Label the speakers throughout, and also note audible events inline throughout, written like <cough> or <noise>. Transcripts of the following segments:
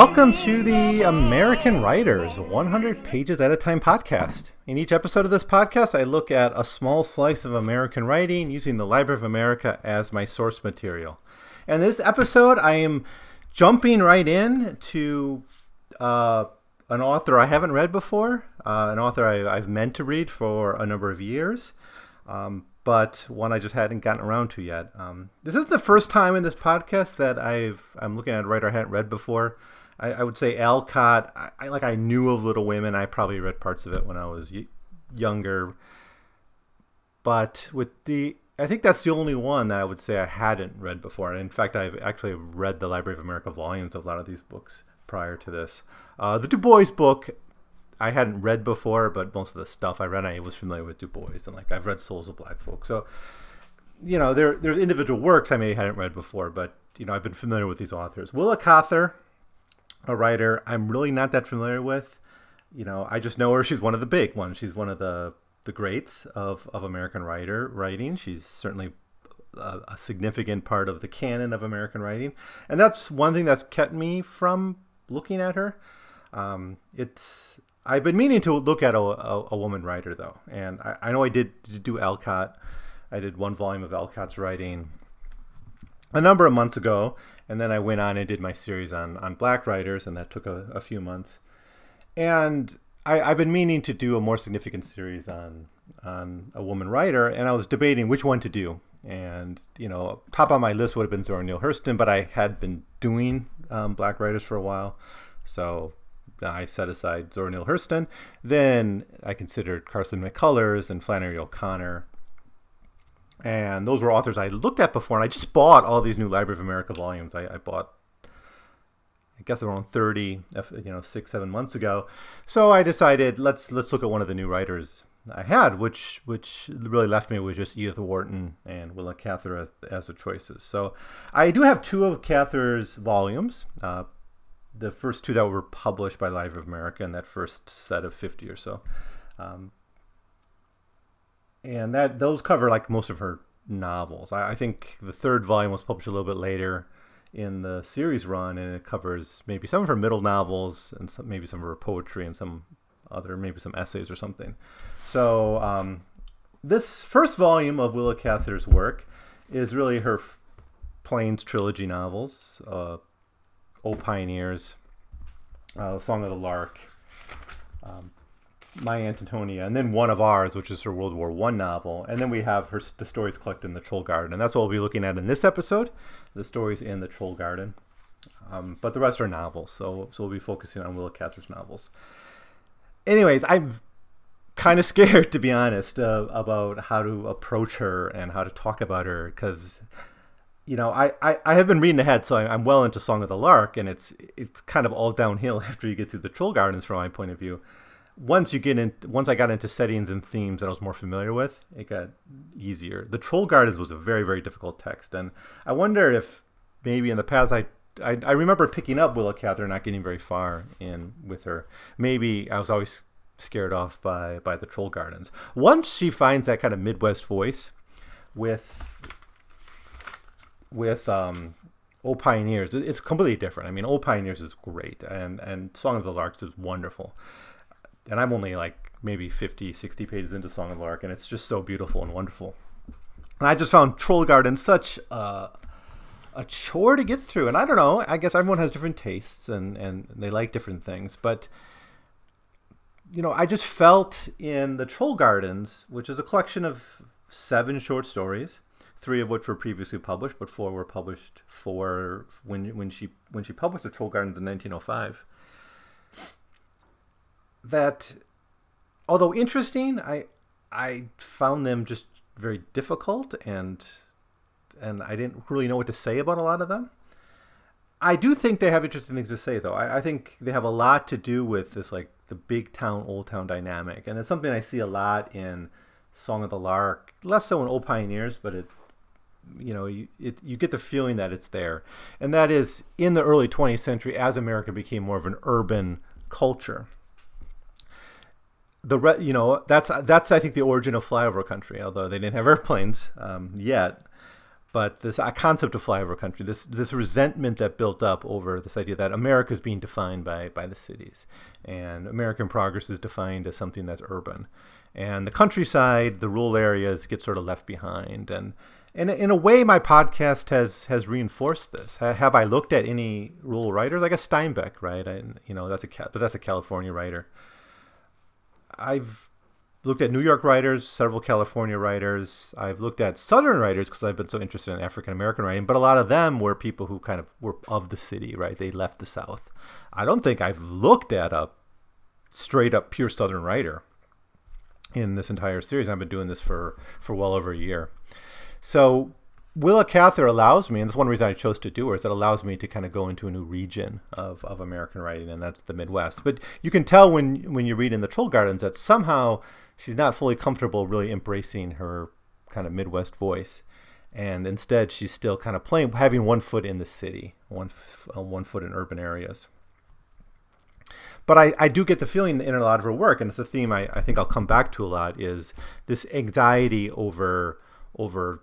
Speaker 1: Welcome to the American Writers 100 Pages at a Time podcast. In each episode of this podcast, I look at a small slice of American writing using the Library of America as my source material. And this episode, I am jumping right in to uh, an author I haven't read before, uh, an author I, have meant to read for a number of years. Um, but one I just hadn't gotten around to yet. Um, this is the first time in this podcast that I've I'm looking at a writer I hadn't read before. I, I would say Alcott. I, I, like I knew of Little Women. I probably read parts of it when I was y- younger. But with the I think that's the only one that I would say I hadn't read before. And in fact, I've actually read the Library of America volumes of a lot of these books prior to this. Uh, the Du Bois book I hadn't read before, but most of the stuff I read, I was familiar with Du Bois, and like I've read Souls of Black Folk. So, you know, there there's individual works I may hadn't read before, but you know, I've been familiar with these authors. Willa Cather, a writer I'm really not that familiar with. You know, I just know her. She's one of the big ones. She's one of the the greats of of American writer writing. She's certainly a, a significant part of the canon of American writing, and that's one thing that's kept me from looking at her. Um, it's I've been meaning to look at a, a, a woman writer though, and I, I, know I did do Alcott. I did one volume of Alcott's writing a number of months ago, and then I went on and did my series on on black writers, and that took a, a few months. And I, I've been meaning to do a more significant series on on a woman writer, and I was debating which one to do. And you know, top on my list would have been Zora Neale Hurston, but I had been doing um, black writers for a while, so I set aside Zora Neale Hurston. Then I considered Carson McCullers and Flannery O'Connor. And those were authors I looked at before, and I just bought all these new Library of America volumes. I, I bought, I guess, around thirty, you know, six, seven months ago. So I decided let's let's look at one of the new writers I had, which which really left me with just Edith Wharton and Willa Cather as, as the choices. So I do have two of Cather's volumes. Uh, the first two that were published by Library of America in that first set of 50 or so. Um, and that those cover like most of her novels. I, I, think the third volume was published a little bit later in the series run, and it covers maybe some of her middle novels and some, maybe some of her poetry and some other maybe some essays or something. So um, this first volume of Willa Cather's work is really her Plains trilogy novels. Uh, O Pioneers, uh, Song of the Lark, um, My Aunt Antonia, and then one of ours, which is her World War One novel, and then we have her the stories collected in the Troll Garden, and that's what we'll be looking at in this episode, the stories in the Troll Garden. Um, but the rest are novels, so so we'll be focusing on Willa Cather's novels. Anyways, I'm kind of scared <laughs> to be honest uh, about how to approach her and how to talk about her because you know, I, I, I have been reading ahead, so I'm well into Song of the Lark, and it's it's kind of all downhill <laughs> after you get through the Troll Gardens, from my point of view. Once you get in, once I got into settings and themes that I was more familiar with, it got easier. The Troll Gardens was a very very difficult text, and I wonder if maybe in the past I I, I remember picking up Willa Cather, not getting very far in with her. Maybe I was always scared off by by the Troll Gardens. Once she finds that kind of Midwest voice with with um, Old Pioneers, it's completely different. I mean, Old Pioneers is great, and and Song of the Larks is wonderful. And I'm only like maybe 50, 60 pages into Song of Lark, and it's just so beautiful and wonderful. And I just found Troll Garden such a, a chore to get through. And I don't know, I guess everyone has different tastes and, and they like different things. But, you know, I just felt in the Troll Gardens, which is a collection of seven short stories, three of which were previously published, but four were published for when when she when she published the Troll Gardens in 1905. That, although interesting, I I found them just very difficult and and I didn't really know what to say about a lot of them. I do think they have interesting things to say, though. I, I think they have a lot to do with this, like the big town, old town dynamic, and it's something I see a lot in Song of the Lark, less so in Old Pioneers, but it you know you, it, you get the feeling that it's there and that is in the early 20th century as america became more of an urban culture the re, you know that's that's i think the origin of flyover country although they didn't have airplanes um, yet but this a concept of flyover country, this this resentment that built up over this idea that America is being defined by by the cities, and American progress is defined as something that's urban, and the countryside, the rural areas get sort of left behind, and and in a way, my podcast has has reinforced this. Have I looked at any rural writers? I guess Steinbeck, right? I, you know, that's a but that's a California writer. I've looked at New York writers, several California writers. I've looked at Southern writers because I've been so interested in African American writing, but a lot of them were people who kind of were of the city, right? They left the South. I don't think I've looked at a straight up pure Southern writer in this entire series. I've been doing this for for well over a year. So Willa Cather allows me, and that's one reason I chose to do her, is it allows me to kind of go into a new region of, of American writing, and that's the Midwest. But you can tell when when you read in the Troll Gardens that somehow she's not fully comfortable really embracing her kind of Midwest voice, and instead she's still kind of playing, having one foot in the city, one uh, one foot in urban areas. But I, I do get the feeling in a lot of her work, and it's a theme I, I think I'll come back to a lot, is this anxiety over over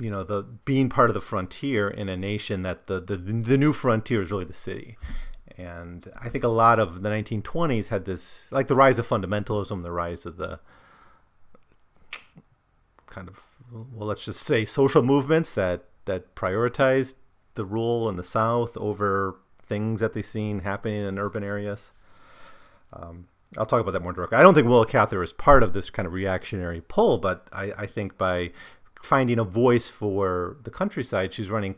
Speaker 1: you know the being part of the frontier in a nation that the the, the new frontier is really the city and i think a lot of the 1920s had this like the rise of fundamentalism the rise of the kind of well let's just say social movements that that prioritized the rural in the south over things that they seen happening in urban areas um, I'll talk about that more directly. I don't think Willa Cather is part of this kind of reactionary pull, but I, I think by finding a voice for the countryside, she's running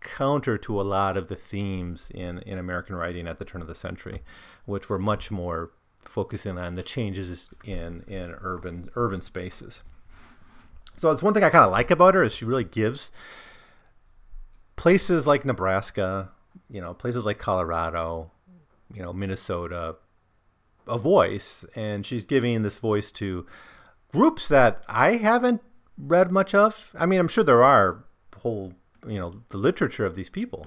Speaker 1: counter to a lot of the themes in, in American writing at the turn of the century, which were much more focusing on the changes in, in urban urban spaces. So it's one thing I kind of like about her is she really gives places like Nebraska, you know, places like Colorado, you know, Minnesota, a voice, and she's giving this voice to groups that I haven't read much of. I mean, I'm sure there are whole, you know, the literature of these people,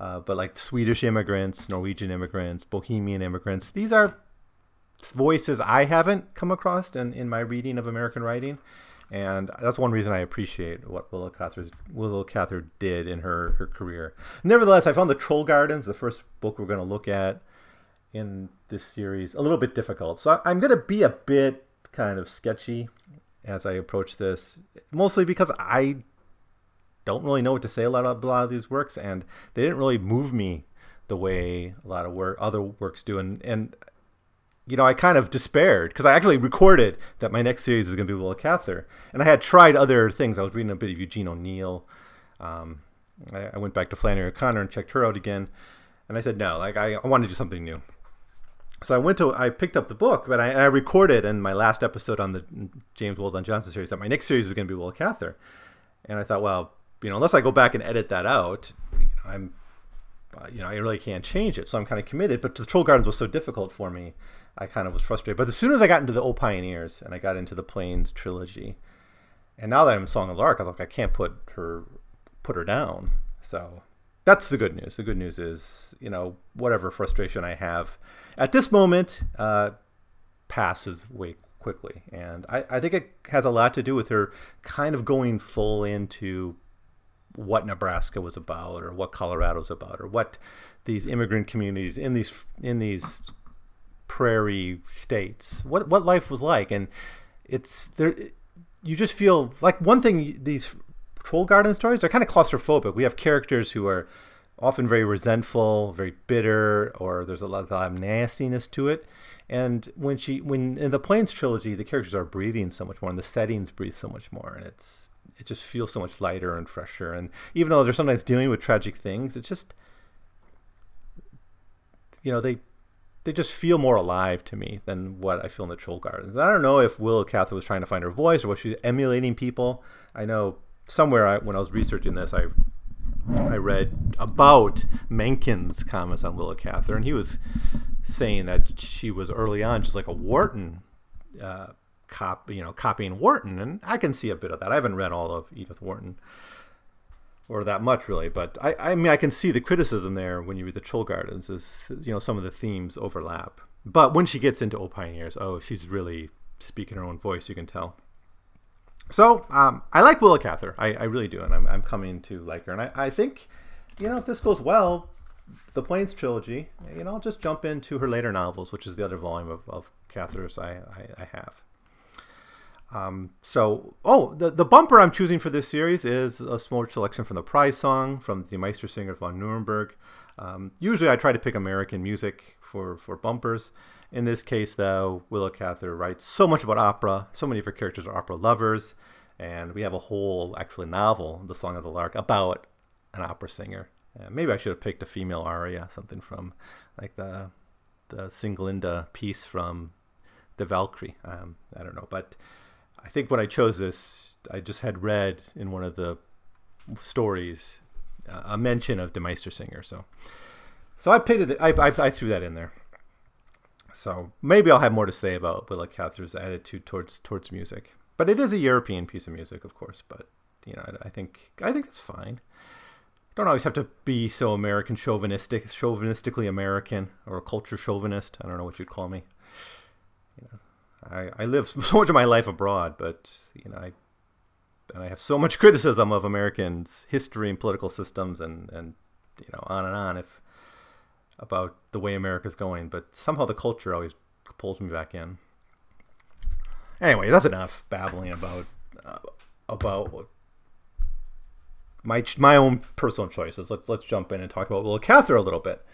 Speaker 1: uh, but like Swedish immigrants, Norwegian immigrants, Bohemian immigrants, these are voices I haven't come across in, in my reading of American writing. And that's one reason I appreciate what Cather, Willa Cather did in her, her career. Nevertheless, I found The Troll Gardens, the first book we're going to look at in this series, a little bit difficult. So I'm going to be a bit kind of sketchy as I approach this, mostly because I don't really know what to say a lot of a lot of these works, and they didn't really move me the way a lot of work other works do, and and you know I kind of despaired because I actually recorded that my next series is going to be Willa Cather, and I had tried other things. I was reading a bit of Eugene O'Neill. Um, I, I, went back to Flannery O'Connor and checked her out again, and I said no, like I, I want to do something new so I went to I picked up the book, but I, I, recorded in my last episode on the James Weldon Johnson series that my next series is going to be Will Cather, and I thought, well, you know, unless I go back and edit that out, I'm, you know, I really can't change it. So I'm kind of committed. But the Troll Gardens was so difficult for me, I kind of was frustrated. But as soon as I got into the Old Pioneers and I got into the Plains trilogy, and now that I'm Song of Lark, I was like, I can't put her put her down. So that's the good news. The good news is, you know, whatever frustration I have at this moment uh, passes way quickly. And I, I think it has a lot to do with her kind of going full into what Nebraska was about or what Colorado's about or what these immigrant communities in these in these prairie states what what life was like and it's there you just feel like one thing these troll garden stories are kind of claustrophobic. We have characters who are often very resentful, very bitter, or there's a lot of nastiness to it. And when she, when in the Plains trilogy, the characters are breathing so much more, and the settings breathe so much more, and it's it just feels so much lighter and fresher. And even though they're sometimes dealing with tragic things, it's just you know they they just feel more alive to me than what I feel in the Troll Gardens. I don't know if Willa Cather was trying to find her voice or was she emulating people. I know somewhere I, when I was researching this, I I read about Mencken's comments on Willa Cather, and he was saying that she was early on just like a Wharton, uh, cop, you know, copying Wharton, and I can see a bit of that. I haven't read all of Edith Wharton or that much really, but I, I mean, I can see the criticism there when you read the Troll Gardens. Is you know some of the themes overlap, but when she gets into Old Pioneers, oh, she's really speaking her own voice. You can tell. So um, I like Willa Cather. I, I really do, and I'm, I'm coming to like her. And I, I think, you know, if this goes well, the Plains trilogy, you know, I'll just jump into her later novels, which is the other volume of, of Cather's I, I, I have. Um, so, oh, the, the bumper I'm choosing for this series is a small selection from the prize song from the Meistersinger von Nuremberg. Um, usually I try to pick American music for, for bumpers. In this case, though, Willa Cather writes so much about opera. So many of her characters are opera lovers. And we have a whole, actually, novel, The Song of the Lark, about an opera singer. Uh, maybe I should have picked a female aria, something from like the the Sieglinde piece from the Valkyrie. Um, I don't know, but I think when I chose this, I just had read in one of the stories uh, a mention of De Singer, so so I picked it. I, I, I threw that in there. So maybe I'll have more to say about Willa Cather's attitude towards towards music, but it is a European piece of music, of course. But you know, I, I think I think it's fine don't always have to be so American chauvinistic, chauvinistically American or a culture chauvinist. I don't know what you'd call me. You know, I, I live <laughs> so much of my life abroad, but you know, I and I have so much <laughs> criticism of Americans' history and political systems, and and you know, on and on if about the way America's going. But somehow the culture always pulls me back in. Anyway, that's enough babbling about uh, about my my own personal choices. Let's let's jump in and talk about Willa Cather a little bit.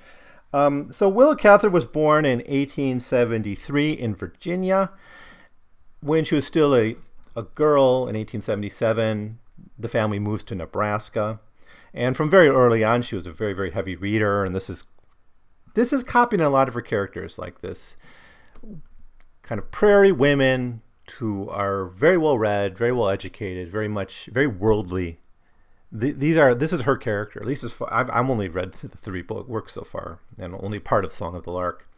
Speaker 1: Um, so Willa Cather was born in 1873 in Virginia. When she was still a, a girl in 1877, the family moves to Nebraska, and from very early on, she was a very very heavy reader, and this is this is copying a lot of her characters, like this kind of prairie women who are very well read, very well educated, very much very worldly these are this is her character. At least as far I've, I'm only read the three book works so far, and only part of Song of the Lark.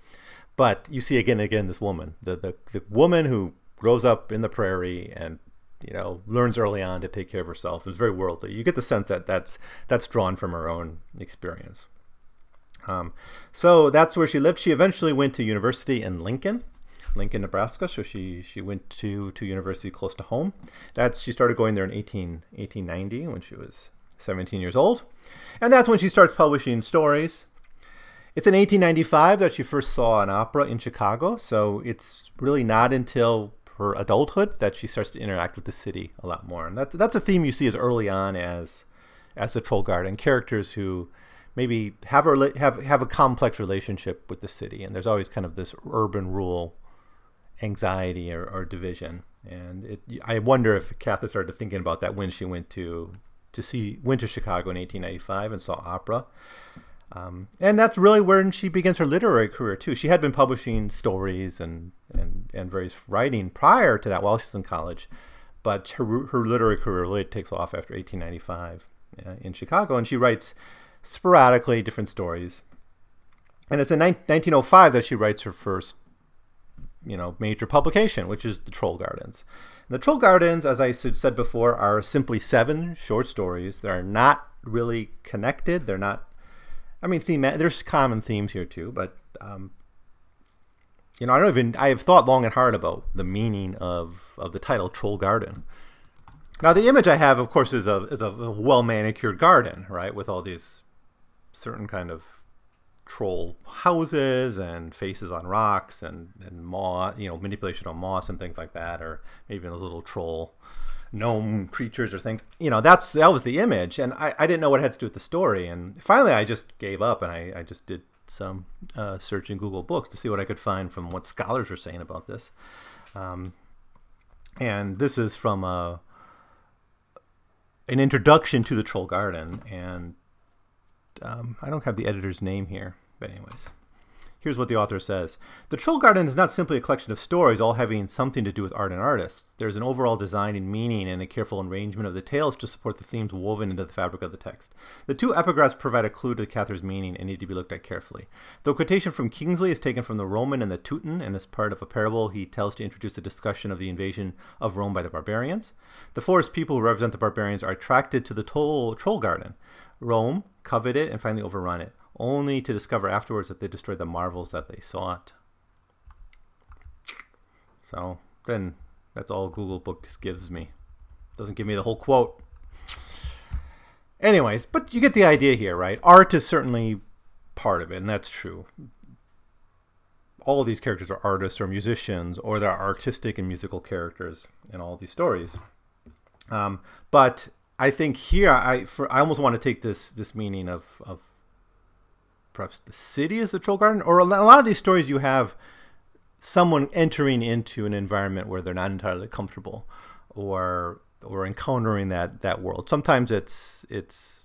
Speaker 1: But you see again and again this woman, the, the the woman who grows up in the prairie and you know learns early on to take care of herself is very worldly. You get the sense that that's that's drawn from her own experience. Um, so that's where she lived. She eventually went to university in Lincoln, Lincoln, Nebraska. So she she went to to university close to home. That's she started going there in 18, 1890 when she was 17 years old, and that's when she starts publishing stories. It's in 1895 that she first saw an opera in Chicago. So it's really not until her adulthood that she starts to interact with the city a lot more, and that's that's a theme you see as early on as as the Troll Garden characters who maybe have a have have a complex relationship with the city, and there's always kind of this urban rule anxiety or, or division. And it, I wonder if Cather started thinking about that when she went to to see went to Chicago in 1895 and saw opera. Um, and that's really when she begins her literary career too. She had been publishing stories and, and, and various writing prior to that while she was in college, but her, her literary career really takes off after 1895 uh, in Chicago, and she writes sporadically different stories. And it's in 1905 that she writes her first you know major publication, which is the Troll Gardens. And the Troll Gardens, as I said before, are simply seven short stories. They're not really connected. They're not. I mean, theme. There's common themes here too, but um, you know, I don't even. I have thought long and hard about the meaning of of the title Troll Garden. Now, the image I have, of course, is a is a well manicured garden, right, with all these certain kind of troll houses and faces on rocks and, and moss, you know, manipulation on moss and things like that, or maybe those little troll gnome creatures or things. You know, that's that was the image, and I, I didn't know what it had to do with the story. And finally, I just gave up and I, I just did some uh, search in Google Books to see what I could find from what scholars were saying about this. Um, and this is from a, uh, an introduction to the Troll Garden, and um, I don't have the editor's name here, but anyways. Here's what the author says The Troll Garden is not simply a collection of stories, all having something to do with art and artists. There's an overall design and meaning and a careful arrangement of the tales to support the themes woven into the fabric of the text. The two epigraphs provide a clue to Cather's meaning and need to be looked at carefully. The quotation from Kingsley is taken from the Roman and the Teuton and is part of a parable he tells to introduce a discussion of the invasion of Rome by the barbarians. The forest people who represent the barbarians are attracted to the Troll, troll Garden. Rome, covet it, and finally overrun it, only to discover afterwards that they destroyed the marvels that they sought. So then that's all Google Books gives me. Doesn't give me the whole quote. Anyways, but you get the idea here, right? Art is certainly part of it, and that's true. All of these characters are artists or musicians, or they're artistic and musical characters in all these stories. Um, but I think here, I for I almost want to take this this meaning of of perhaps the city as a troll garden, or a lot of these stories you have someone entering into an environment where they're not entirely comfortable, or or encountering that that world. Sometimes it's it's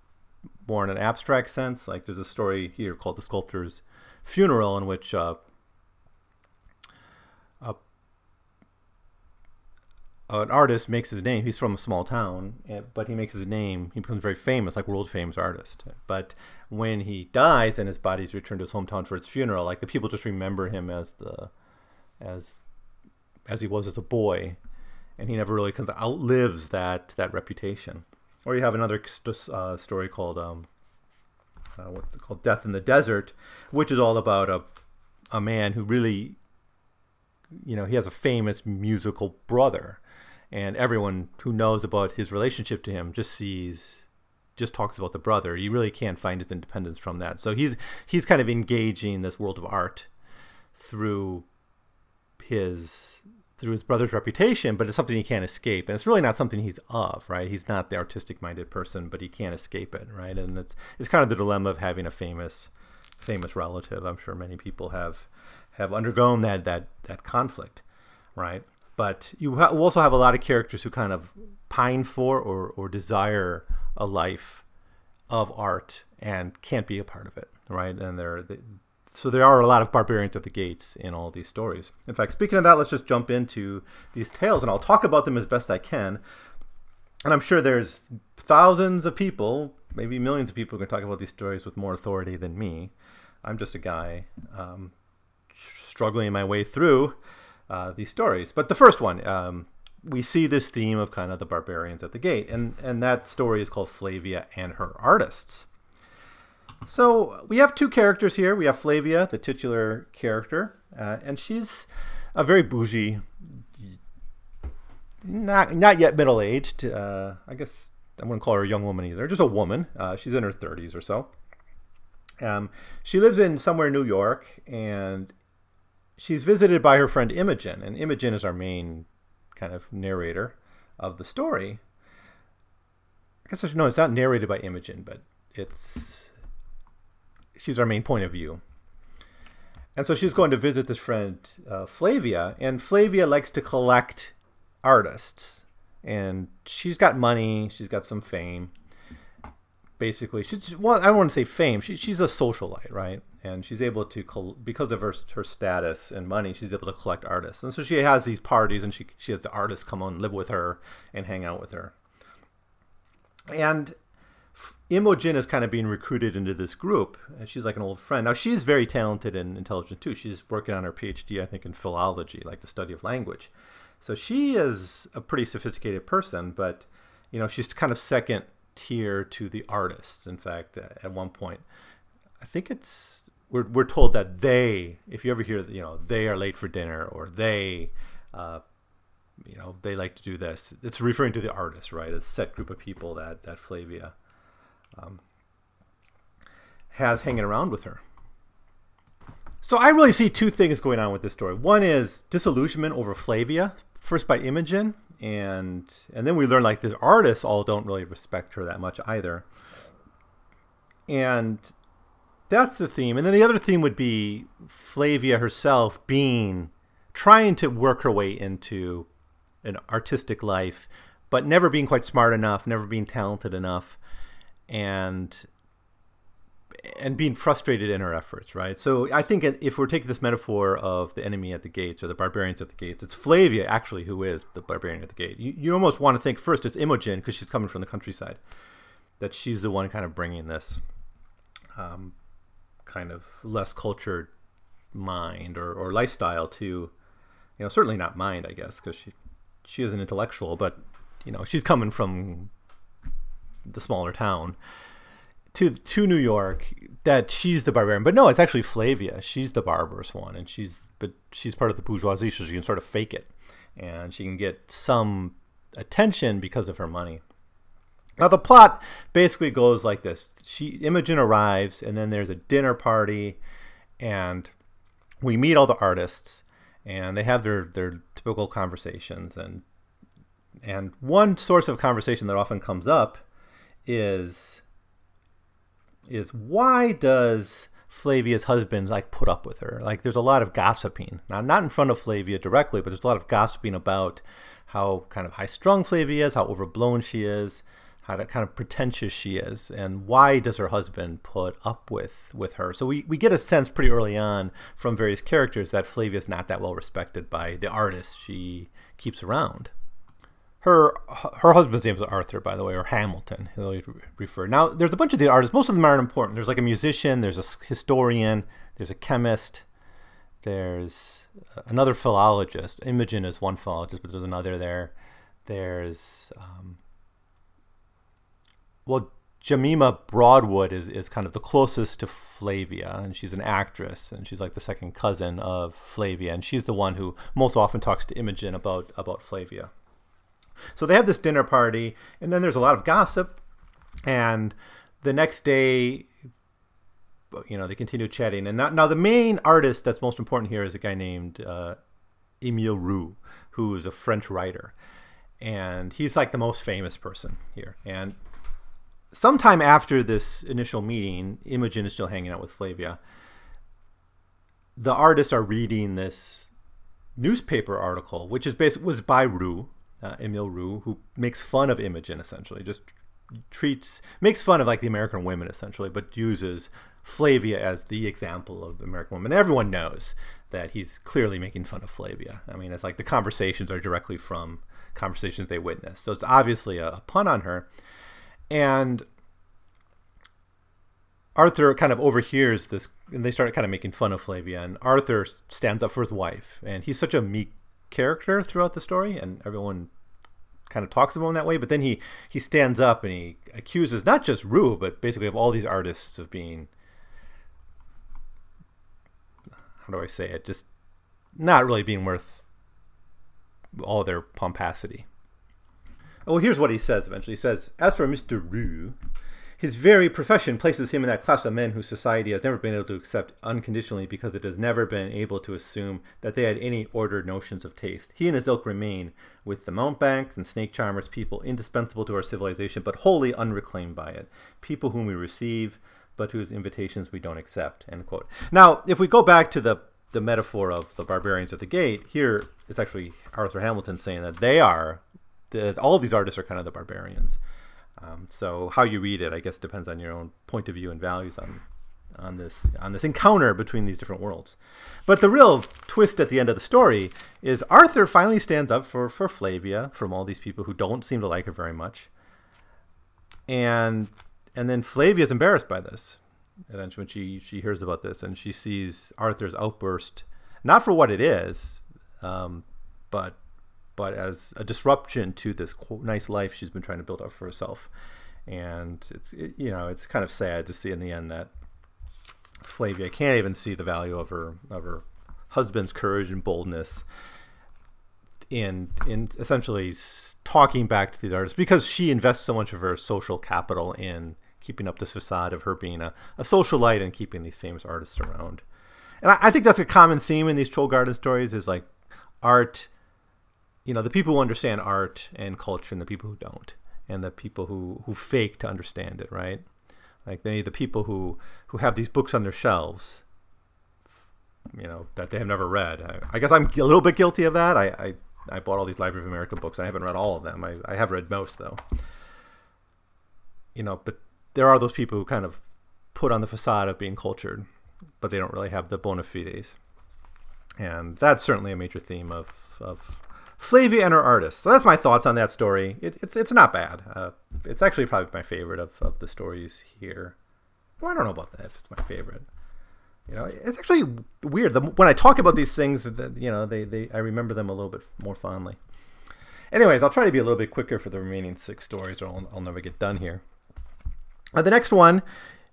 Speaker 1: more in an abstract sense. Like there's a story here called "The Sculptor's Funeral," in which uh, an artist makes his name. He's from a small town, eh, but he makes his name. He becomes very famous, like world famous artist. But when he dies and his body's returned to his hometown for its funeral, like the people just remember him as the as as he was as a boy and he never really of outlives that that reputation. Or you have another uh, story called um, uh, what's it called, Death in the Desert, which is all about a a man who really, you know, he has a famous musical brother, and everyone who knows about his relationship to him just sees just talks about the brother. He really can't find his independence from that. So he's he's kind of engaging this world of art through his through his brother's reputation, but it's something he can't escape. And it's really not something he's of, right? He's not the artistic minded person, but he can't escape it, right? And it's it's kind of the dilemma of having a famous famous relative. I'm sure many people have have undergone that that that conflict, right? But you ha- also have a lot of characters who kind of pine for or or desire a life of art and can't be a part of it, right? And they're they, so there are a lot of barbarians at the gates in all these stories. In fact, speaking of that, let's just jump into these tales, and I'll talk about them as best I can. And I'm sure there's thousands of people, maybe millions of people, who can talk about these stories with more authority than me. I'm just a guy um, struggling my way through uh, these stories. But the first one, um, we see this theme of kind of the barbarians at the gate, and and that story is called Flavia and her artists. So we have two characters here. We have Flavia, the titular character, uh, and she's a very bougie, not not yet middle aged. Uh, I guess I wouldn't call her a young woman either. Just a woman. Uh, she's in her thirties or so. Um, she lives in somewhere in New York, and she's visited by her friend Imogen. And Imogen is our main kind of narrator of the story. I guess know it's not narrated by Imogen, but it's she's our main point of view. And so she's going to visit this friend uh, Flavia, and Flavia likes to collect artists, and she's got money, she's got some fame. Basically, she's well, I don't want to say fame. She, she's a socialite, right? And she's able to because of her her status and money, she's able to collect artists. And so she has these parties, and she she has the artists come on live with her and hang out with her. And Imogen is kind of being recruited into this group, and she's like an old friend. Now she's very talented and intelligent too. She's working on her PhD, I think, in philology, like the study of language. So she is a pretty sophisticated person, but you know she's kind of second tier to the artists. In fact, at one point, I think it's we're we're told that they, if you ever hear, you know, they are late for dinner or they. Uh, you know they like to do this it's referring to the artist right a set group of people that that flavia um, has hanging around with her. So I really see two things going on with this story. One is disillusionment over Flavia, first by Imogen, and and then we learn like the artists all don't really respect her that much either. And that's the theme. And then the other theme would be Flavia herself being trying to work her way into an artistic life, but never being quite smart enough, never being talented enough and and being frustrated in her efforts, right? So I think if we're taking this metaphor of the enemy at the gates or the barbarians at the gates, it's Flavia actually who is the barbarian at the gate. You, you almost want to think first it's Imogen because she's coming from the countryside, that she's the one kind of bringing this um, kind of less cultured mind or, or lifestyle to, you know, certainly not mind, I guess, because she she is an intellectual, but you know, she's coming from the smaller town to to New York that she's the barbarian. But no, it's actually Flavia. She's the barbarous one, and she's but she's part of the bourgeoisie, so she can sort of fake it, and she can get some attention because of her money. Now the plot basically goes like this: She Imogen arrives, and then there's a dinner party, and we meet all the artists, and they have their their typical conversations, and and one source of conversation that often comes up is is why does Flavia's husband like put up with her? Like there's a lot of gossiping. Now not in front of Flavia directly, but there's a lot of gossiping about how kind of high strung Flavia is, how overblown she is, how kind of pretentious she is, and why does her husband put up with with her? So we, we get a sense pretty early on from various characters that Flavia is not that well respected by the artists she keeps around. Her her husband's name is Arthur, by the way, or Hamilton. He'll refer. Now, there's a bunch of the artists. Most of them aren't important. There's like a musician. There's a historian. There's a chemist. There's another philologist. Imogen is one philologist, but there's another there. There's um, well, Jemima Broadwood is, is kind of the closest to Flavia, and she's an actress, and she's like the second cousin of Flavia, and she's the one who most often talks to Imogen about about Flavia. So they have this dinner party, and then there's a lot of gossip, and the next day, you know, they continue chatting. And now, now the main artist that's most important here is a guy named uh, Emile Roux, who is a French writer, and he's like the most famous person here, and sometime after this initial meeting, Imogen is still hanging out with Flavia. The artists are reading this newspaper article, which is basically was by Roux, uh, Emile Roux, who makes fun of Imogen essentially, just treats makes fun of like the American women essentially, but uses Flavia as the example of American women. Everyone knows that he's clearly making fun of Flavia. I mean, it's like the conversations are directly from conversations they witness, so it's obviously a pun on her and Arthur kind of overhears this, and they start kind of making fun of Flavia. And Arthur stands up for his wife, and he's such a meek character throughout the story, and everyone kind of talks about him that way. But then he he stands up and he accuses not just Roux, but basically of all these artists of being how do I say it? Just not really being worth all their pomposity. Well, here's what he says eventually. He says, As for Mr. Roux, his very profession places him in that class of men whose society has never been able to accept unconditionally because it has never been able to assume that they had any ordered notions of taste. He and his ilk remain, with the mountebanks and snake charmers, people indispensable to our civilization, but wholly unreclaimed by it. People whom we receive, but whose invitations we don't accept. End quote. Now, if we go back to the the metaphor of the barbarians at the gate, here it's actually Arthur Hamilton saying that they are the, all of these artists are kind of the barbarians. Um, so how you read it, I guess, depends on your own point of view and values on on this on this encounter between these different worlds. But the real twist at the end of the story is Arthur finally stands up for for Flavia from all these people who don't seem to like her very much, and and then Flavia is embarrassed by this. Eventually, when she she hears about this and she sees Arthur's outburst, not for what it is, um, but but as a disruption to this nice life she's been trying to build up for herself. And it's it, you know it's kind of sad to see in the end that Flavia can't even see the value of her of her husband's courage and boldness in in essentially talking back to these artists because she invests so much of her social capital in keeping up this facade of her being a, a socialite and keeping these famous artists around. And I, I think that's a common theme in these troll garden stories is like art you know the people who understand art and culture and the people who don't and the people who who fake to understand it right? Like they the people who who have these books on their shelves you know that they have never read. I, I guess i'm a little bit guilty of that. I, I i bought all these library of america books. I haven't read all of them. I, I have read most though. You know but there are those people who kind of put on the facade of being cultured but they don't really have the bona fides. And that's certainly a major theme of of Flavia and her artists. So that's my thoughts on that story. It, it's it's not bad. Uh, it's actually probably my favorite of, of the stories here. Well, I don't know about that. If it's my favorite. You know, it's actually weird. The, when I talk about these things, you know, they, they I remember them a little bit more fondly. Anyways, I'll try to be a little bit quicker for the remaining six stories, or I'll, I'll never get done here. Uh, the next one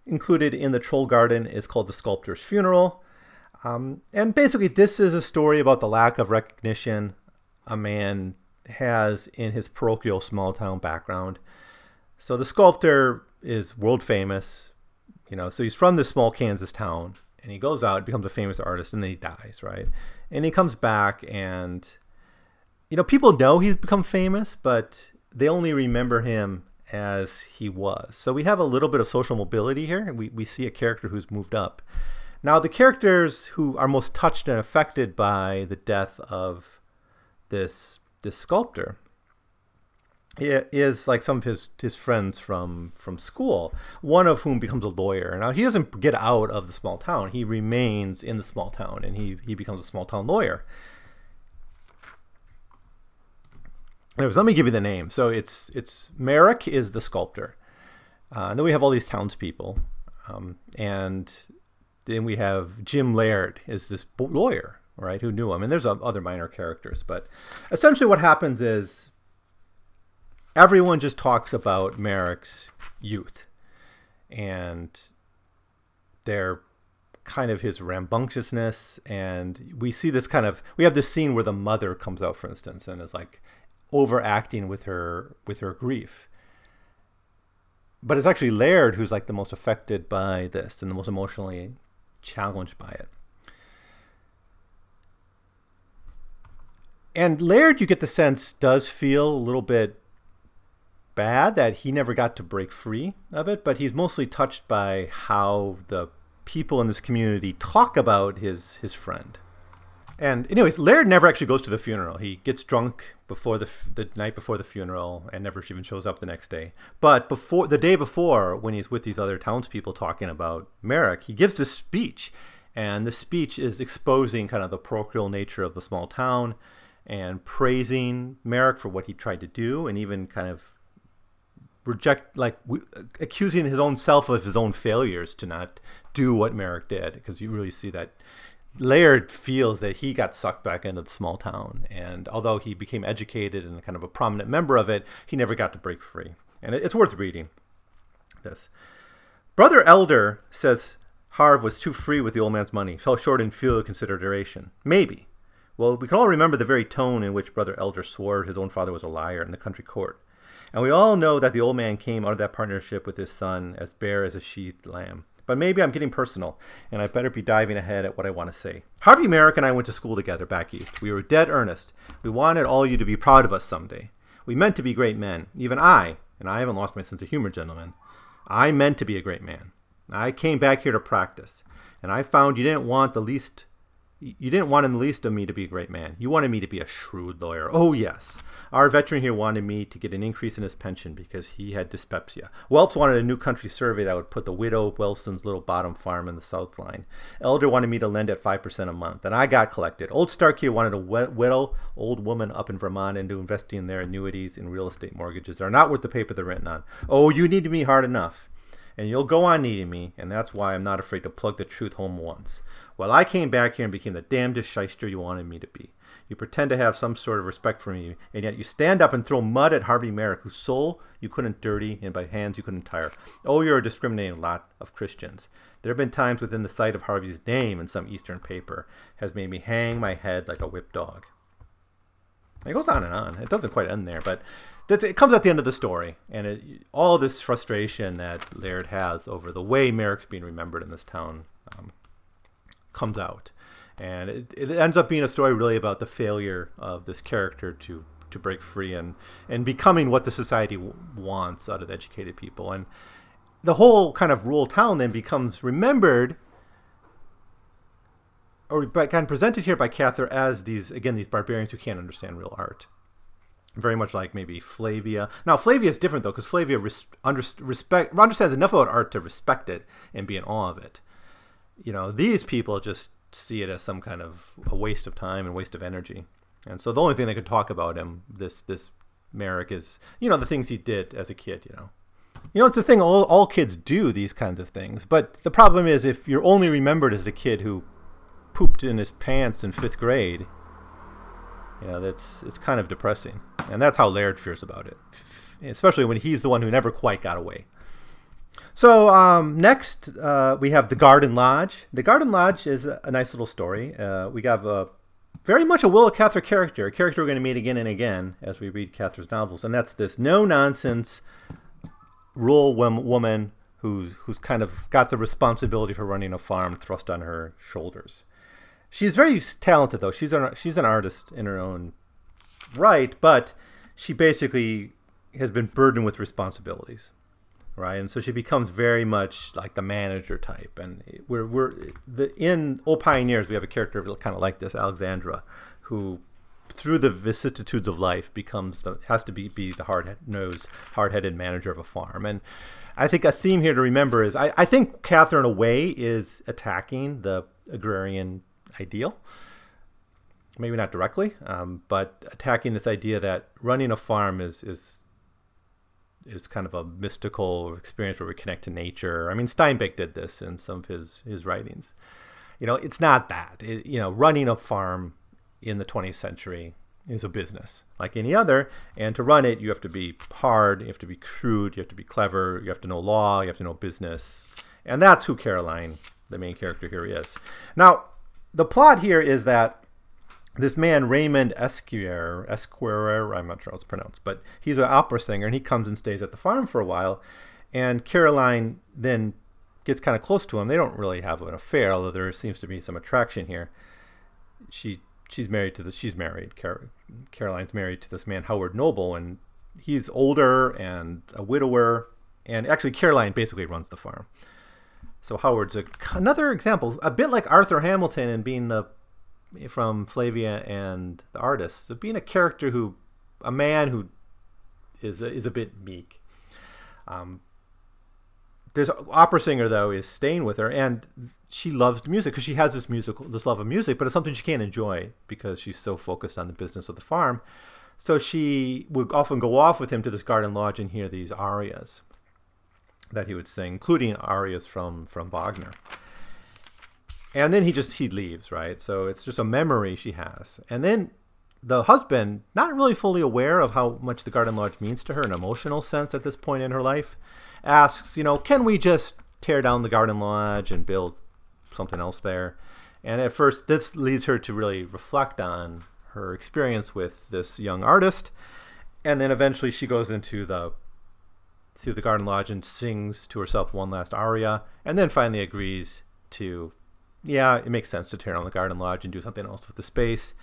Speaker 1: included in the Troll Garden is called The Sculptor's Funeral. Um, and basically, this is a story about the lack of recognition a man has in his parochial small town background. So the sculptor is world famous, you know, so he's from this small Kansas town and he goes out, becomes a famous artist, and then he dies, right? And he comes back and you know, people know he's become famous, but they only remember him as he was. So we have a little bit of social mobility here. We, we see a character who's moved up. Now, the characters who are most touched and affected by the death of this this sculptor is like some of his his friends from from school. One of whom becomes a lawyer. Now he doesn't get out of the small town. He remains in the small town, and he he becomes a small town lawyer. Anyways, let me give you the name. So it's it's Merrick is the sculptor, uh, and then we have all these townspeople, um, and then we have Jim Laird is this lawyer, right, who knew him, and there's uh, other minor characters, but essentially what happens is everyone just talks about Merrick's youth, and their kind of his rambunctiousness and we see this kind of we have this scene where the mother comes out for instance and is like overacting with her with her grief. But it's actually Laird who's like the most affected by this and the most emotionally challenged by it. And Laird, you get the sense, does feel a little bit bad that he never got to break free of it, but he's mostly touched by how the people in this community talk about his his friend. And anyways, Laird never actually goes to the funeral. He gets drunk before the the night before the funeral and never even shows up the next day. But before the day before, when he's with these other townspeople talking about Merrick, he gives this speech, and the speech is exposing kind of the parochial nature of the small town, and praising Merrick for what he tried to do, and even kind of reject like accusing his own self of his own failures to not do what Merrick did because you really see that Laird feels that he got sucked back into the small town, and although he became educated and kind of a prominent member of it, he never got to break free. And it's worth reading. This brother Elder says Harv was too free with the old man's money, fell short in filial consideration. Maybe. Well, we can all remember the very tone in which brother Elder swore his own father was a liar in the country court. And we all know that the old man came out of that partnership with his son as bare as a sheathed lamb. But maybe I'm getting personal, and I better be diving ahead at what I want to say. Harvey Merrick and I went to school together back east. We were dead earnest. We wanted all you to be proud of us someday. We meant to be great men. Even I, and I haven't lost my sense of humor, gentlemen. I meant to be a great man. I came back here to practice, and I found you didn't want the least you didn't want in the least of me to be a great man. You wanted me to be a shrewd lawyer. Oh, yes. Our veteran here wanted me to get an increase in his pension because he had dyspepsia. Phelps wanted a new country survey that would put the widow Wilson's little bottom farm in the south line. Elder wanted me to lend at 5% a month, and I got collected. Old Stark here wanted a widow old woman up in Vermont into investing in their annuities in real estate mortgages. They're not worth the paper they're written on. Oh, you needed me hard enough and you'll go on needing me, and that's why I'm not afraid to plug the truth home once. Well, I came back here and became the damnedest shyster you wanted me to be. You pretend to have some sort of respect for me, and yet you stand up and throw mud at Harvey Merrick, whose soul you couldn't dirty and by hands you couldn't tire. Oh, you're a discriminating lot of Christians. There have been times within the sight of Harvey's name in some Eastern paper has made me hang my head like a whipped dog. It goes on and on. It doesn't quite end there, but that's, it comes at the end of the story, and it, all this frustration that Laird has over the way Merrick's being remembered in this town um, comes out, and it, it ends up being a story really about the failure of this character to to break free and and becoming what the society w- wants out of educated people, and the whole kind of rural town then becomes remembered or kind of presented here by Cather as these again these barbarians who can't understand real art very much like maybe Flavia. Now Flavia is different though, because Flavia res- under- respect understands enough about art to respect it and be in awe of it. You know, these people just see it as some kind of a waste of time and waste of energy. And so the only thing they could talk about him, this this Merrick, is you know the things he did as a kid. You know, you know it's the thing. All all kids do these kinds of things. But the problem is if you're only remembered as a kid who pooped in his pants in fifth grade, you know that's it's kind of depressing. And that's how laird feels about it. Especially when he's the one who never quite got away. So um, next uh, we have the garden lodge. The garden lodge is a nice little story. Uh, we have a very much a Willa Cather character, a character we're going to meet again and again as we read Cather's novels, and that's this no nonsense rural woman who's who's kind of got the responsibility for running a farm thrust on her shoulders. She's very talented though. She's an she's an artist in her own right, but she basically has been burdened with responsibilities, right? And so she becomes very much like the manager type. And we're we're the in O Pioneers we have a character kind of like this, Alexandra, who through the vicissitudes of life becomes the has to be be the hard nosed, hard headed manager of a farm. And I think a theme here to remember is I, I think Catherine, away is attacking the agrarian ideal. Maybe not directly, um, but attacking this idea that running a farm is is is kind of a mystical experience where we connect to nature. I mean, Steinbeck did this in some of his his writings. You know, it's not that. It, you know, running a farm in the 20th century is a business like any other. And to run it, you have to be hard, you have to be shrewd, you have to be clever, you have to know law, you have to know business. And that's who Caroline, the main character here, is. Now, the plot here is that this man, Raymond Esquire, Esquire, I'm not sure how it's pronounced, but he's an opera singer and he comes and stays at the farm for a while. And Caroline then gets kind of close to him. They don't really have an affair, although there seems to be some attraction here. She she's married to the she's married Car- Caroline's married to this man Howard Noble and he's older and a widower and actually Caroline basically runs the farm. So Howard's a, another example, a bit like Arthur Hamilton and being the from Flavia and the artist, so being a character who, a man who is a, is a bit meek. Um, this opera singer though is staying with her and she loves music because she has this musical this love of music but it's something she can't enjoy because she's so focused on the business of the farm so she would often go off with him to this garden lodge and hear these arias that he would sing including arias from from wagner and then he just he leaves right so it's just a memory she has and then the husband not really fully aware of how much the garden lodge means to her in an emotional sense at this point in her life asks, you know, can we just tear down the garden lodge and build something else there? And at first, this leads her to really reflect on her experience with this young artist. And then eventually she goes into the to the garden lodge and sings to herself one last aria, and then finally agrees to, yeah, it makes sense to tear down the garden lodge and do something else with the space.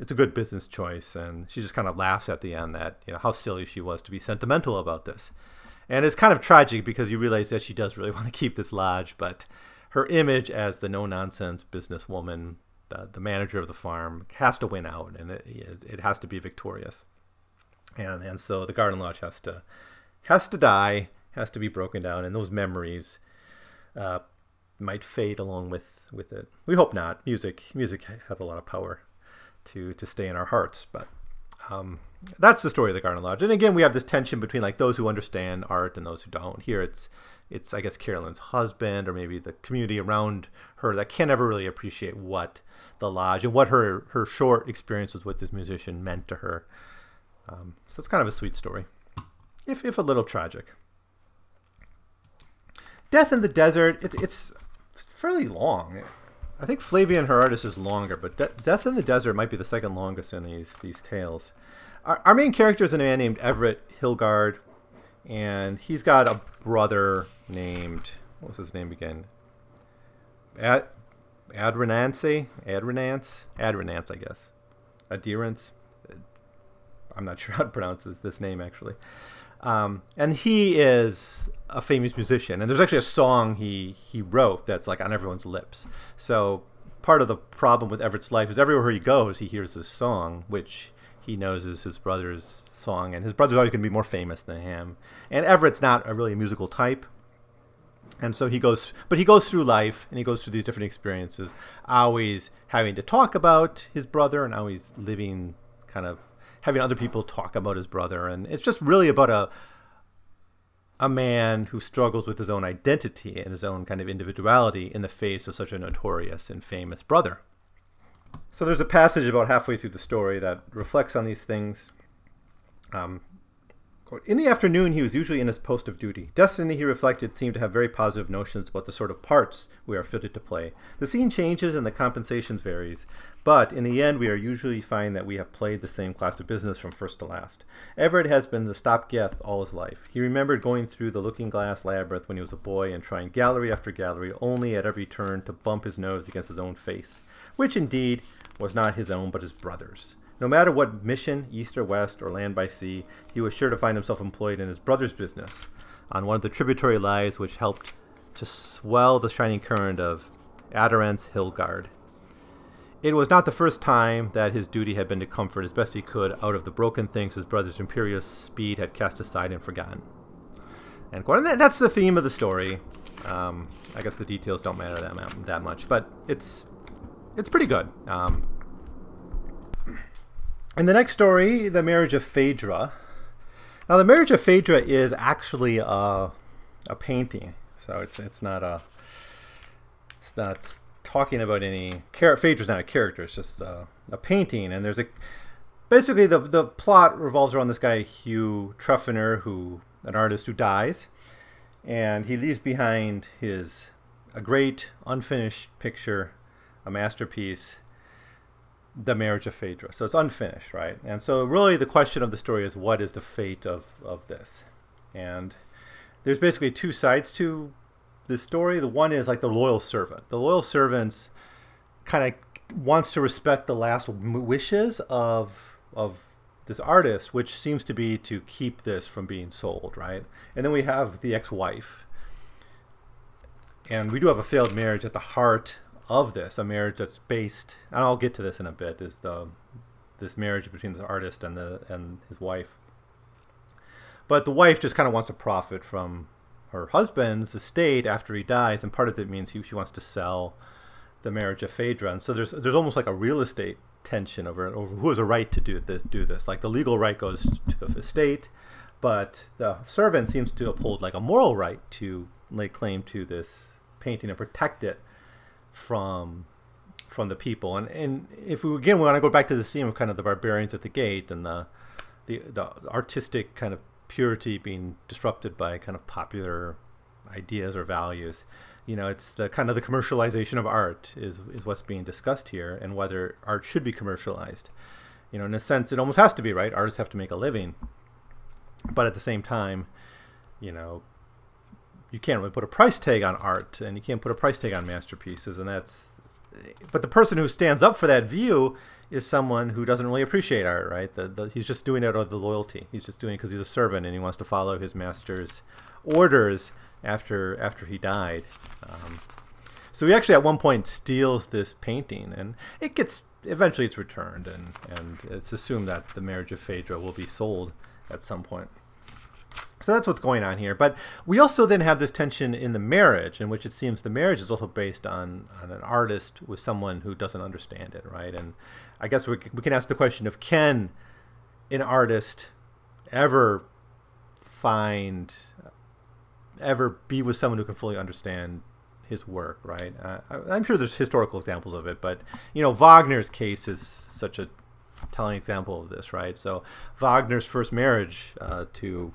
Speaker 1: It's a good business choice, and she just kind of laughs at the end that you know how silly she was to be sentimental about this. And it's kind of tragic because you realize that she does really <laughs> want to keep this lodge, but her image as the no nonsense businesswoman, the, the manager of the farm, has to win out, and it, it has to be victorious. And and so the garden lodge has to has to die, has to be broken down, and those memories uh, might fade along with with it. We hope not. Music music has a lot of power to to stay in our hearts, but um, that's the story of the Garden Lodge. And again, we have this tension between like those who understand art and those who don't. Here, it's it's I guess Carolyn's husband or maybe the community around her that can't ever really appreciate what the lodge and what her her short experiences with this musician meant to her. Um, so it's kind of a sweet story, if if a little tragic. Death in the Desert. It's it's fairly long. I think Flavia and her artist is longer, but De- Death in the Desert might be the second longest in these these tales. Our, our main character is a man named Everett Hilgard, and he's got a brother named what was his name again? Ad Adrenance, Adrenance, Adrenance, I guess. Adherence. I'm not <laughs> sure how to pronounce this, this name actually. Um, and he is a famous musician, and there's actually a song he he wrote that's like on everyone's lips. So part of the problem with Everett's life is everywhere he goes, he hears this song, which he knows is his brother's song, and his brother's always going to be more famous than him. And Everett's not a really musical type, and so he goes, but he goes through life and he goes through these different experiences, always having to talk about his brother and always living kind of having other people talk about his brother, and it's just really about a a man who struggles with his own identity and his own kind of individuality in the face of such a notorious and famous brother. So there's a passage about halfway through the story that reflects on these things. Um, In the afternoon, he was usually in his post of duty. Destiny, he reflected, seemed to have very positive notions about the sort of parts we are fitted to play. The scene changes and the compensation varies, but in the end, we are usually find that we have played the same class of business from first to last. Everett has been the stopgap all his life. He remembered going through the looking glass labyrinth when he was a boy and trying gallery after gallery, only at every turn to bump his nose against his own face, which indeed was not his own but his brother's. No matter what mission, east or west, or land by sea, he was sure to find himself employed in his brother's business, on one of the tributary lives which helped to swell the shining current of Adriance Hilgarde. It was not the first time that his duty had been to comfort as best he could out of the broken things his brother's imperious speed had cast aside and forgotten. And that's the theme of the story. Um, I guess the details don't matter that, that much, but it's it's pretty good. Um, in the next story, the marriage of Phaedra. Now, the marriage of Phaedra is actually a, a painting, so it's it's not a it's not talking about any character. Phaedra's not a character; it's just a, a painting. And there's a basically the the plot revolves around this guy Hugh Treffinger, who an artist who dies, and he leaves behind his a great unfinished picture, a masterpiece the marriage of Phaedra. So it's unfinished, right? And so really the question of the story is what is the fate of, of this? And there's basically two sides to the story. The one is like the loyal servant. The loyal servant's kind of wants to respect the last wishes of of this artist, which seems to be to keep this from being sold, right? And then we have the ex-wife. And we do have a failed marriage at the heart of this, a marriage that's based, and I'll get to this in a bit, is the this marriage between the artist and the and his wife. But the wife just kind of wants to profit from her husband's estate after he dies, and part of it means he, she wants to sell the marriage of Phaedra. And so there's there's almost like a real estate tension over over who has a right to do this do this. Like the legal right goes to the estate, but the servant seems to uphold like a moral right to lay claim to this painting and protect it from from the people. And and if we again we want to go back to the theme of kind of the barbarians at the gate and the the, the artistic kind of purity being disrupted by kind of popular ideas or values. You know, it's the kind of the commercialization of art is is what's being discussed here, and whether art should be commercialized. You know, in a sense, it almost has to be right. Artists have to make a living, but at the same time, you know, you can't really put a price tag on art and you can't put a price tag on masterpieces and that's but the person who stands up for that view is someone who doesn't really appreciate art right? The, the, he's just doing it out of the loyalty. He's just doing it because he's a servant and he wants to follow his master's orders after after he died. Um, so he actually at one point steals this painting and it gets eventually it's returned and and it's assumed that the marriage of phaedra will be sold at some point so that's what's going on here. But we also then have this tension in the marriage, in which it seems the marriage is also based on, on an artist with someone who doesn't understand it, right? And I guess we, we can ask the question of can an artist ever find, ever be with someone who can fully understand his work, right? Uh, I, am sure there's historical examples of it, but you know, Wagner's case is such a telling example of this, right? So Wagner's first marriage uh, to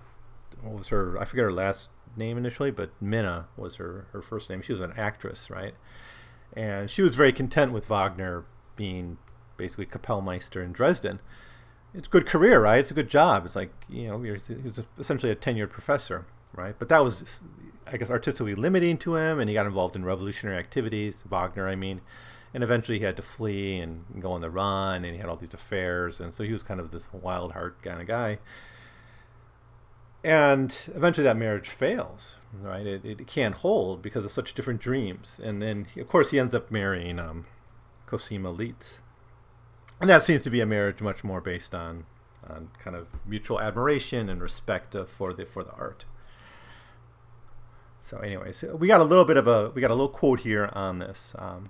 Speaker 1: what was her? I forget her last name initially, but Minna was her her first name. She was an actress, right? And she was very content with Wagner being basically Kapellmeister in Dresden. It's a good career, right? It's a good job. It's like you know, he's, he's essentially a tenured professor, right? But that was, I guess, artistically limiting to him, and he got involved in revolutionary activities. Wagner, I mean, and eventually he had to flee and go on the run, and he had all these affairs, and so he was kind of this wild heart kind of guy and eventually that marriage fails right? It, it can't hold because of such different dreams. And then of course he ends up marrying um, cosima Liszt and that seems to be a marriage much more based on on kind of mutual admiration and respect for the for the art. So anyways we got a little bit of a we got a little quote here on this um,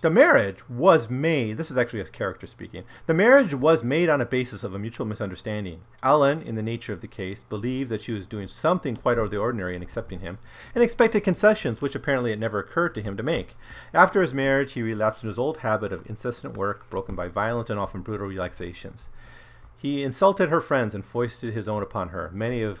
Speaker 1: the marriage was made, this is actually a character speaking. The marriage was made on a basis of a mutual misunderstanding. Ellen, in the nature of the case, believed that she was doing something quite out of the ordinary in accepting him, and expected concessions which apparently it never occurred to him to make. After his marriage, he relapsed into his old habit of incessant work, broken by violent and often brutal relaxations. He insulted her friends and foisted his own upon her. Many of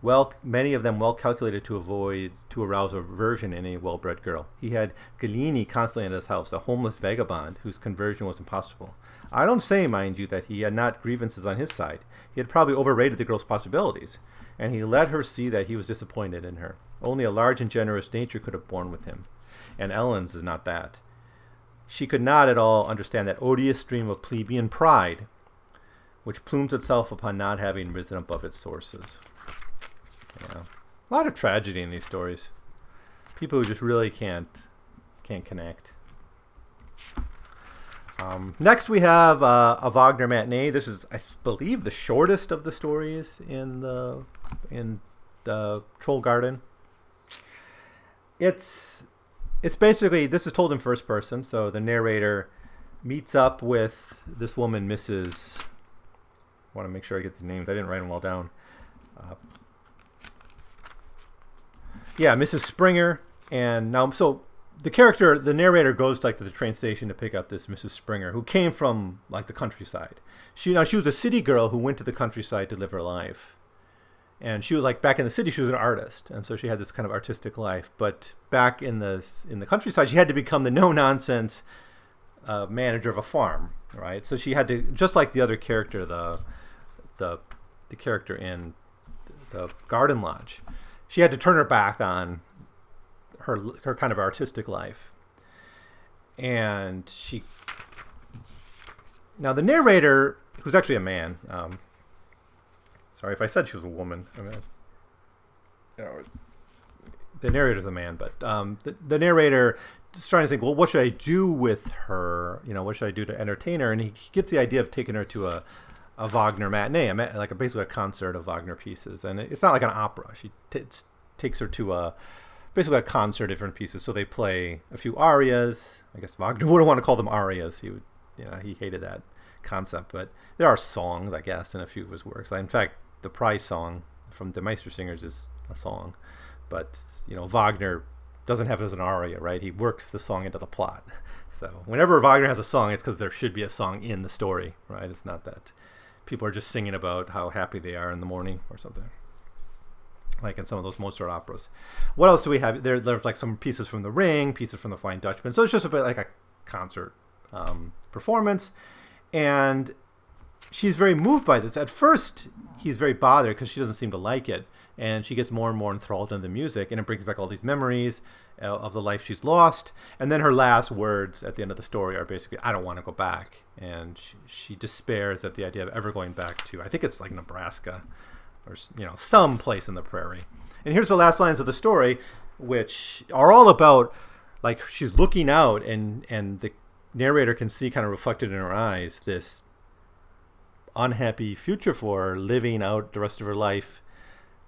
Speaker 1: well, many of them well calculated to avoid to arouse aversion in a well-bred girl. He had Galini constantly at his house, a homeless vagabond whose conversion was impossible. I don't say, mind you, that he had not grievances on his side. He had probably overrated the girl's possibilities, and he let her see that he was disappointed in her. Only a large and generous nature could have borne with him, and Ellen's is not that. She could not at all understand that odious stream of plebeian pride, which plumes itself upon not having risen above its sources. Yeah. A lot of tragedy in these stories. People who just really can't can't connect. Um, next, we have uh, a Wagner matinee. This is, I believe, the shortest of the stories in the in the Troll Garden. It's it's basically this is told in first person, so the narrator meets up with this woman, Mrs. I want to make sure I get the names. I didn't write them all down. Uh, yeah, Mrs. Springer, and now so the character, the narrator goes like to the train station to pick up this Mrs. Springer, who came from like the countryside. She now she was a city girl who went to the countryside to live her life, and she was like back in the city she was an artist, and so she had this kind of artistic life. But back in the in the countryside, she had to become the no nonsense uh, manager of a farm, right? So she had to just like the other character, the the the character in the Garden Lodge, she had to turn her back on her her kind of artistic life, and she. Now the narrator, who's actually a man. Um, sorry if I said she was a woman. I mean, you know, the narrator's a man, but um, the, the narrator is trying to think, well, what should I do with her? You know, what should I do to entertain her? And he gets the idea of taking her to a, a Wagner matinee, like a, basically a concert of Wagner pieces. And it's not like an opera. She t- takes her to a basically a concert of different pieces. So they play a few arias. I guess Wagner <laughs> wouldn't want to call them arias. He would, you know, he hated that concept. But there are songs, I guess, in a few of his works. In fact, the prize song from the Meistersingers is a song, but you know, Wagner doesn't have it as an aria, right? He works the song into the plot. <laughs> So whenever Wagner has a song, it's because there should be a song in the story, right? It's not that people are just singing about how happy they are in the morning or something like in some of those Mozart operas. What else do we have? There, there's like some pieces from The Ring, pieces from The Flying Dutchman. So it's just a bit like a concert um, performance, and she's very moved by this. At first, he's very bothered because she doesn't seem to like it, and she gets more and more enthralled in the music, and it brings back all these memories Uh, of the life she's lost. And then her last words at the end of the story are basically, "I don't want to go back," and she, she despairs at the idea of ever going back to. I think it's like Nebraska or you know some place in the prairie. And here's the last lines of the story, which are all about like she's looking out and and the narrator can see kind of reflected in her eyes this unhappy future for her living out the rest of her life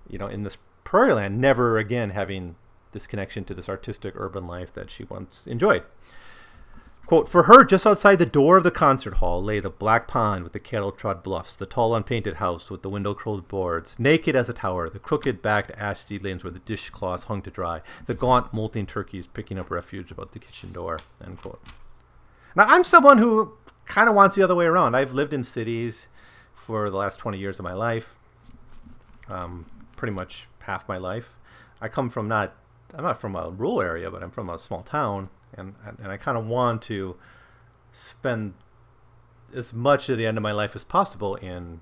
Speaker 1: you know in this prairie land never again having this connection to this artistic urban life that she once enjoyed Quote, For her, just outside the door of the concert hall lay the black pond with the cattle trod bluffs, the tall unpainted house with the window closed boards, naked as a tower, the crooked backed ash seedlings where the dishcloths hung to dry, the gaunt molting turkeys picking up refuge about the kitchen door. End quote. Now, I'm someone who kind of wants the other way around. I've lived in cities for the last 20 years of my life, um, pretty much half my life. I come from not, I'm not from a rural area, but I'm from a small town and and I kind of want to spend as much of the end of my life as possible in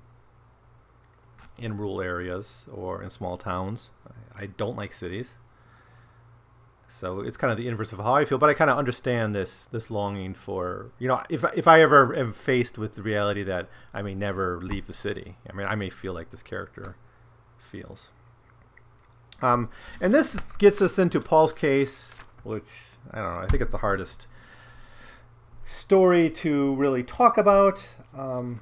Speaker 1: in rural areas or in small towns. I, don't like cities. So it's kind of the inverse of how I feel, but I kind of understand this this longing for you know if if I ever am faced with the reality that I may never leave the city. I mean, I may feel like this character feels. Um, and this gets us into Paul's case, which I don't know. I think it's the hardest story to really talk about. Um,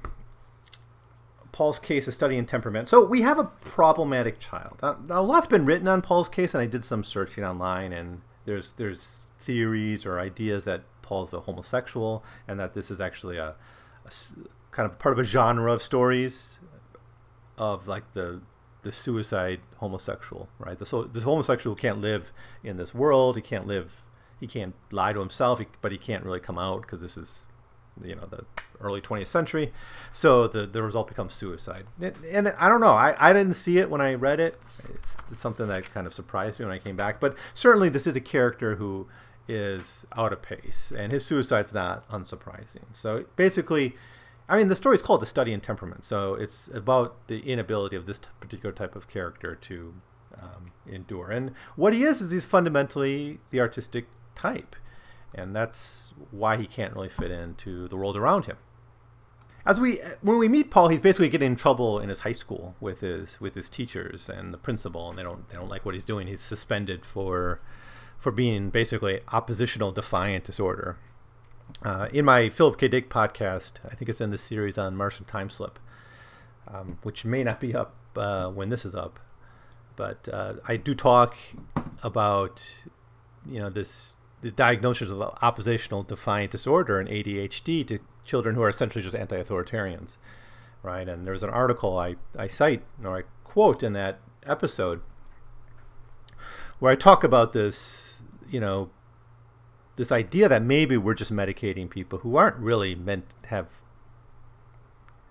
Speaker 1: Paul's case is studying temperament. So we have a problematic child. Uh, a lot's been written on Paul's case, and I did some searching online, and there's there's theories or ideas that Paul's a homosexual, and that this is actually a, a kind of part of a genre of stories of like the the suicide homosexual, right? The so this homosexual can't live in this world. He can't live he can't lie to himself, but he can't really come out because this is you know the early 20th century. So the the result becomes suicide. And, and I don't know. I, I didn't see it when I read it. It's something that kind of surprised me when I came back. But certainly this is a character who is out of pace, and his suicide's not unsurprising. So basically, I mean, the story is called "The Study in Temperament," so it's about the inability of this particular type of character to um, endure. And what he is is he's fundamentally the artistic type, and that's why he can't really fit into the world around him. As we when we meet Paul, he's basically getting in trouble in his high school with his with his teachers and the principal, and they don't they don't like what he's doing. He's suspended for for being basically oppositional defiant disorder. Uh, in my Philip K. Dick podcast, I think it's in the series on Martian time slip, um, which may not be up uh, when this is up, but uh, I do talk about you know this the diagnosis of oppositional defiant disorder and ADHD to children who are essentially just anti-authoritarians, right? And there's an article I, I cite or I quote in that episode where I talk about this, you know, this idea that maybe we're just medicating people who aren't really meant to have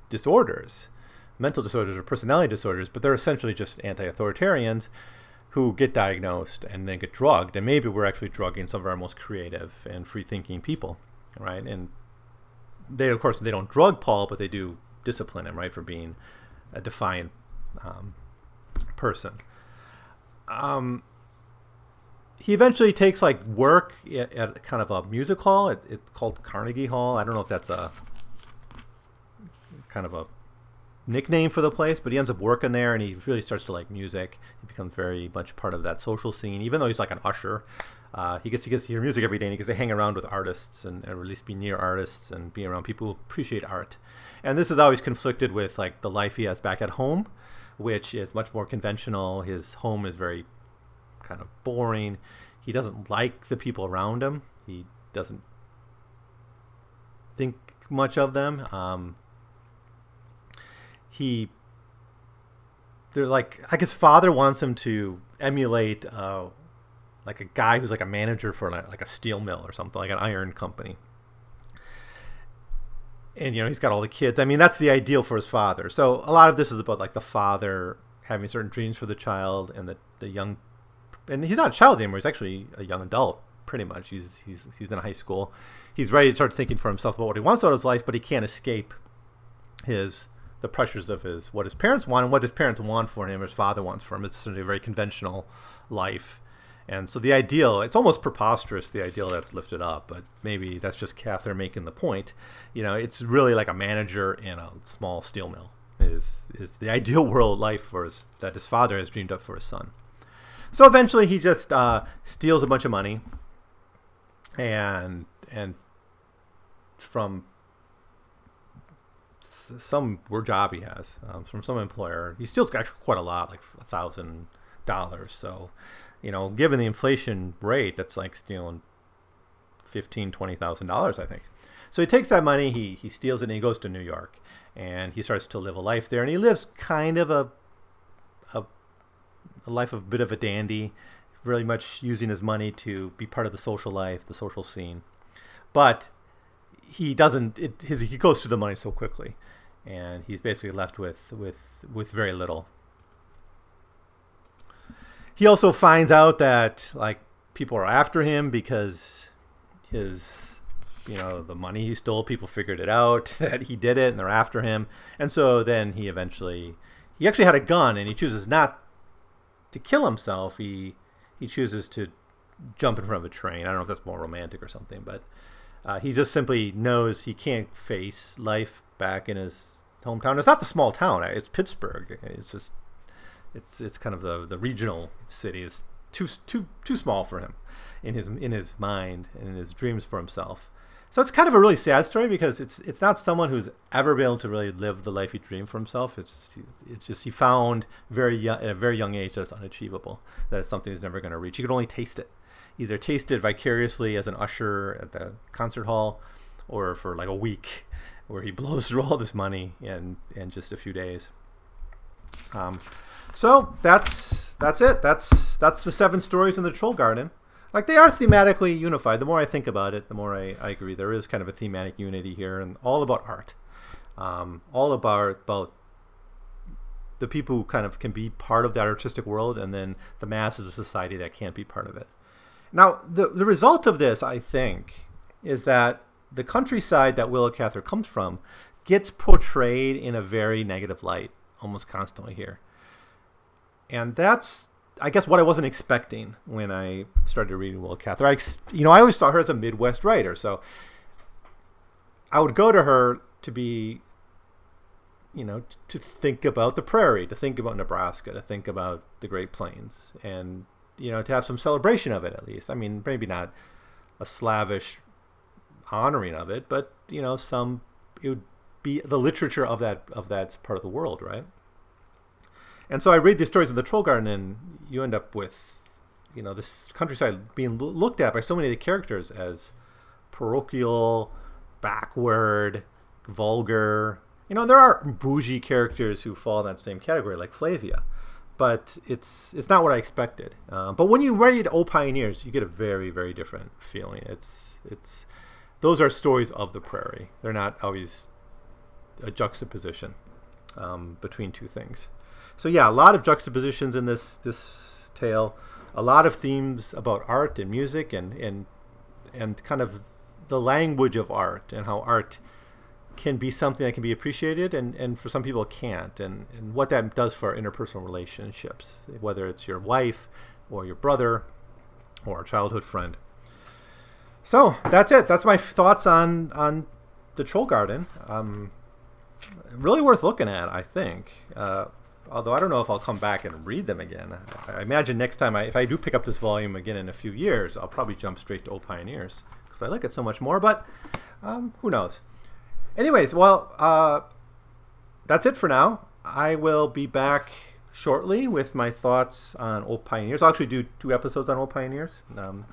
Speaker 1: disorders, mental disorders or personality disorders, but they're essentially just anti-authoritarians who get diagnosed and then get drugged. And maybe we're actually drugging some of our most creative and free-thinking people, right? And they, of course, they don't drug Paul, but they do discipline him, right, for being a defiant um, person. Um, he eventually takes like work at, at kind of a music hall. It, it's called Carnegie Hall. I don't know if that's a kind of a nickname for the place, but he ends up working there and he really starts to like music. He becomes very much part of that social scene, even though he's like an usher. Uh, he gets he gets to hear music every day and he gets to hang around with artists and, or at least be near artists and be around people who appreciate art. And this is always conflicted with like the life he has back at home, which is much more conventional. His home is very kind of boring. He doesn't like the people around him. He doesn't think much of them. Um, he they're like like his father wants him to emulate uh, like a guy who's like a manager for like a steel mill or something like an iron company and you know he's got all the kids i mean that's the ideal for his father so a lot of this is about like the father having certain dreams for the child and the, the young and he's not a child anymore. He's actually a young adult, pretty much. He's he's he's in high school. He's ready to start thinking for himself about what he wants out of his life, but he can't escape his the pressures of his what his parents want and what his parents want for him, his father wants for him. It's essentially a very conventional life. And so the ideal, it's almost preposterous, the ideal that's lifted up, but maybe that's just Cather making the point. You know, it's really like a manager in a small steel mill is is the <laughs> ideal world life for his, that his father has dreamed up for his son. So eventually, he just uh, steals a bunch of money, and and from some job he has um, from some employer, he steals actually quite a lot, like a thousand dollars. So, you know, given the inflation rate, that's like stealing fifteen, twenty thousand dollars, I think. So he takes that money, he he steals it, and he goes to New York, and he starts to live a life there, and he lives kind of a a life of a bit of a dandy, very much using his money to be part of the social life, the social scene. But he doesn't. It, his he goes through the money so quickly, and he's basically left with with with very little. He also finds out that like people are after him because his you know the money he stole people figured it out <laughs> that he did it and they're after him and so then he eventually he actually had a gun and he chooses not to kill himself, he he chooses to jump in front of a train. I don't know if that's more romantic or something, but uh, he just simply knows he can't face life back in his hometown. It's not the small town; it's Pittsburgh. It's just it's it's kind of the the regional city. It's too too too small for him in his in his mind and in his dreams for himself. So it's kind of a really sad story because it's it's not someone who's ever been able to really live the life he dreamed for himself. It's just, it's just he found very young, at a very young age that's unachievable. That it's something he's never going to reach. He could only taste it, either taste it vicariously as an usher at the concert hall, or for like a week, where he <laughs> blows through all this money in in just a few days. Um, so that's that's it. That's that's the seven stories in the Troll Garden. Like they are thematically unified. The more I think about it, the more I, I agree. There is kind of a thematic unity here, and all about art, um, all about about the people who kind of can be part of that artistic world, and then the masses of society that can't be part of it. Now, the the result of this, I think, is that the countryside that Willa Cather comes from gets portrayed in a very negative light almost constantly here. And that's, I guess, what I wasn't expecting when I started reading Willa Cather. I, you know, I always saw her as a Midwest writer, so I would go to her to be, you know, t- to think about the prairie, to think about Nebraska, to think about the Great Plains, and you know, to have some celebration of it at least. I mean, maybe not a slavish honoring of it, but you know, some it would be the literature of that of that part of the world, right? And so I read these stories of the Troll Garden, and you end up with, you know, this countryside being looked at by so many of the characters as parochial, backward, vulgar. You know, there are bougie characters who fall in that same category, like Flavia, but it's it's not what I expected. Uh, but when you read O Pioneers, you get a very very different feeling. It's it's those are stories of the prairie. They're not always a juxtaposition um, between two things. So yeah, a lot of juxtapositions in this this tale, a lot of themes about art and music and and and kind of the language of art and how art can be something that can be appreciated and, and for some people can't. And, and what that does for interpersonal relationships whether it's your wife or your brother or a childhood friend. So that's it. That's my thoughts on on the troll garden. Um, really worth looking at, I think. Uh, although I don't know if I'll come back and read them again. I imagine next time, I, if I do pick up this volume again in a few years, I'll probably jump straight to O Pioneers because I like it so much more. But um, who knows? Anyways, well, uh, that's it for now. I will be back shortly with my thoughts on O Pioneers. I'll actually do two episodes on Old Pioneers, um,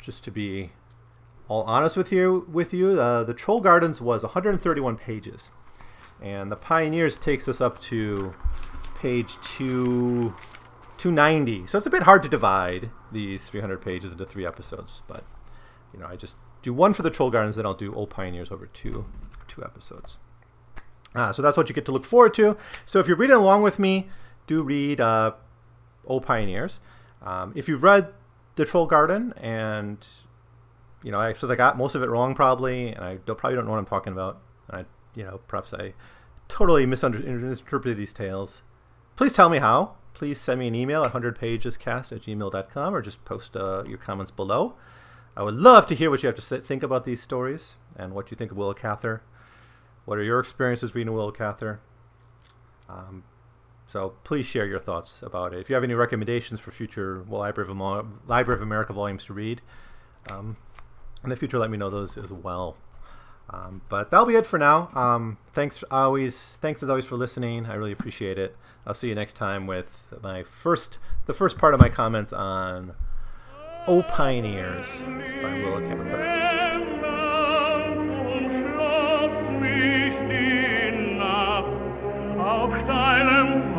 Speaker 1: just to be all honest with you, with you, uh, the Troll Gardens was 131 pages, and the Pioneers takes us up to page two, 290. So it's a bit hard to divide these 300 pages into three episodes, but you know, I just do one for the Troll Gardens, then I'll do O Pioneers over two two episodes. Uh, so that's what you get to look forward to. So if you're reading along with me, do read uh, O Pioneers. Um, if you've read The Troll Garden and you know, I suppose I got most of it wrong probably, and I don't, probably don't know what I'm talking about. I, you know, perhaps I totally misinterpreted these tales. Please tell me how. Please send me an email at 100pagescast at gmail.com or just post uh, your comments below. I would love to hear what you have to think about these stories and what you think of Willa Cather. What are your experiences reading Willa Cather? Um, so please share your thoughts about it. If you have any recommendations for future Library of, Library of America volumes to read, um, in the future, let me know those as well. Um, but that'll be it for now. Um, thanks always. Thanks as always for listening. I really appreciate it. I'll see you next time with my first, the first part of my comments on "O Pioneers" by Willa Cather. Auf steilem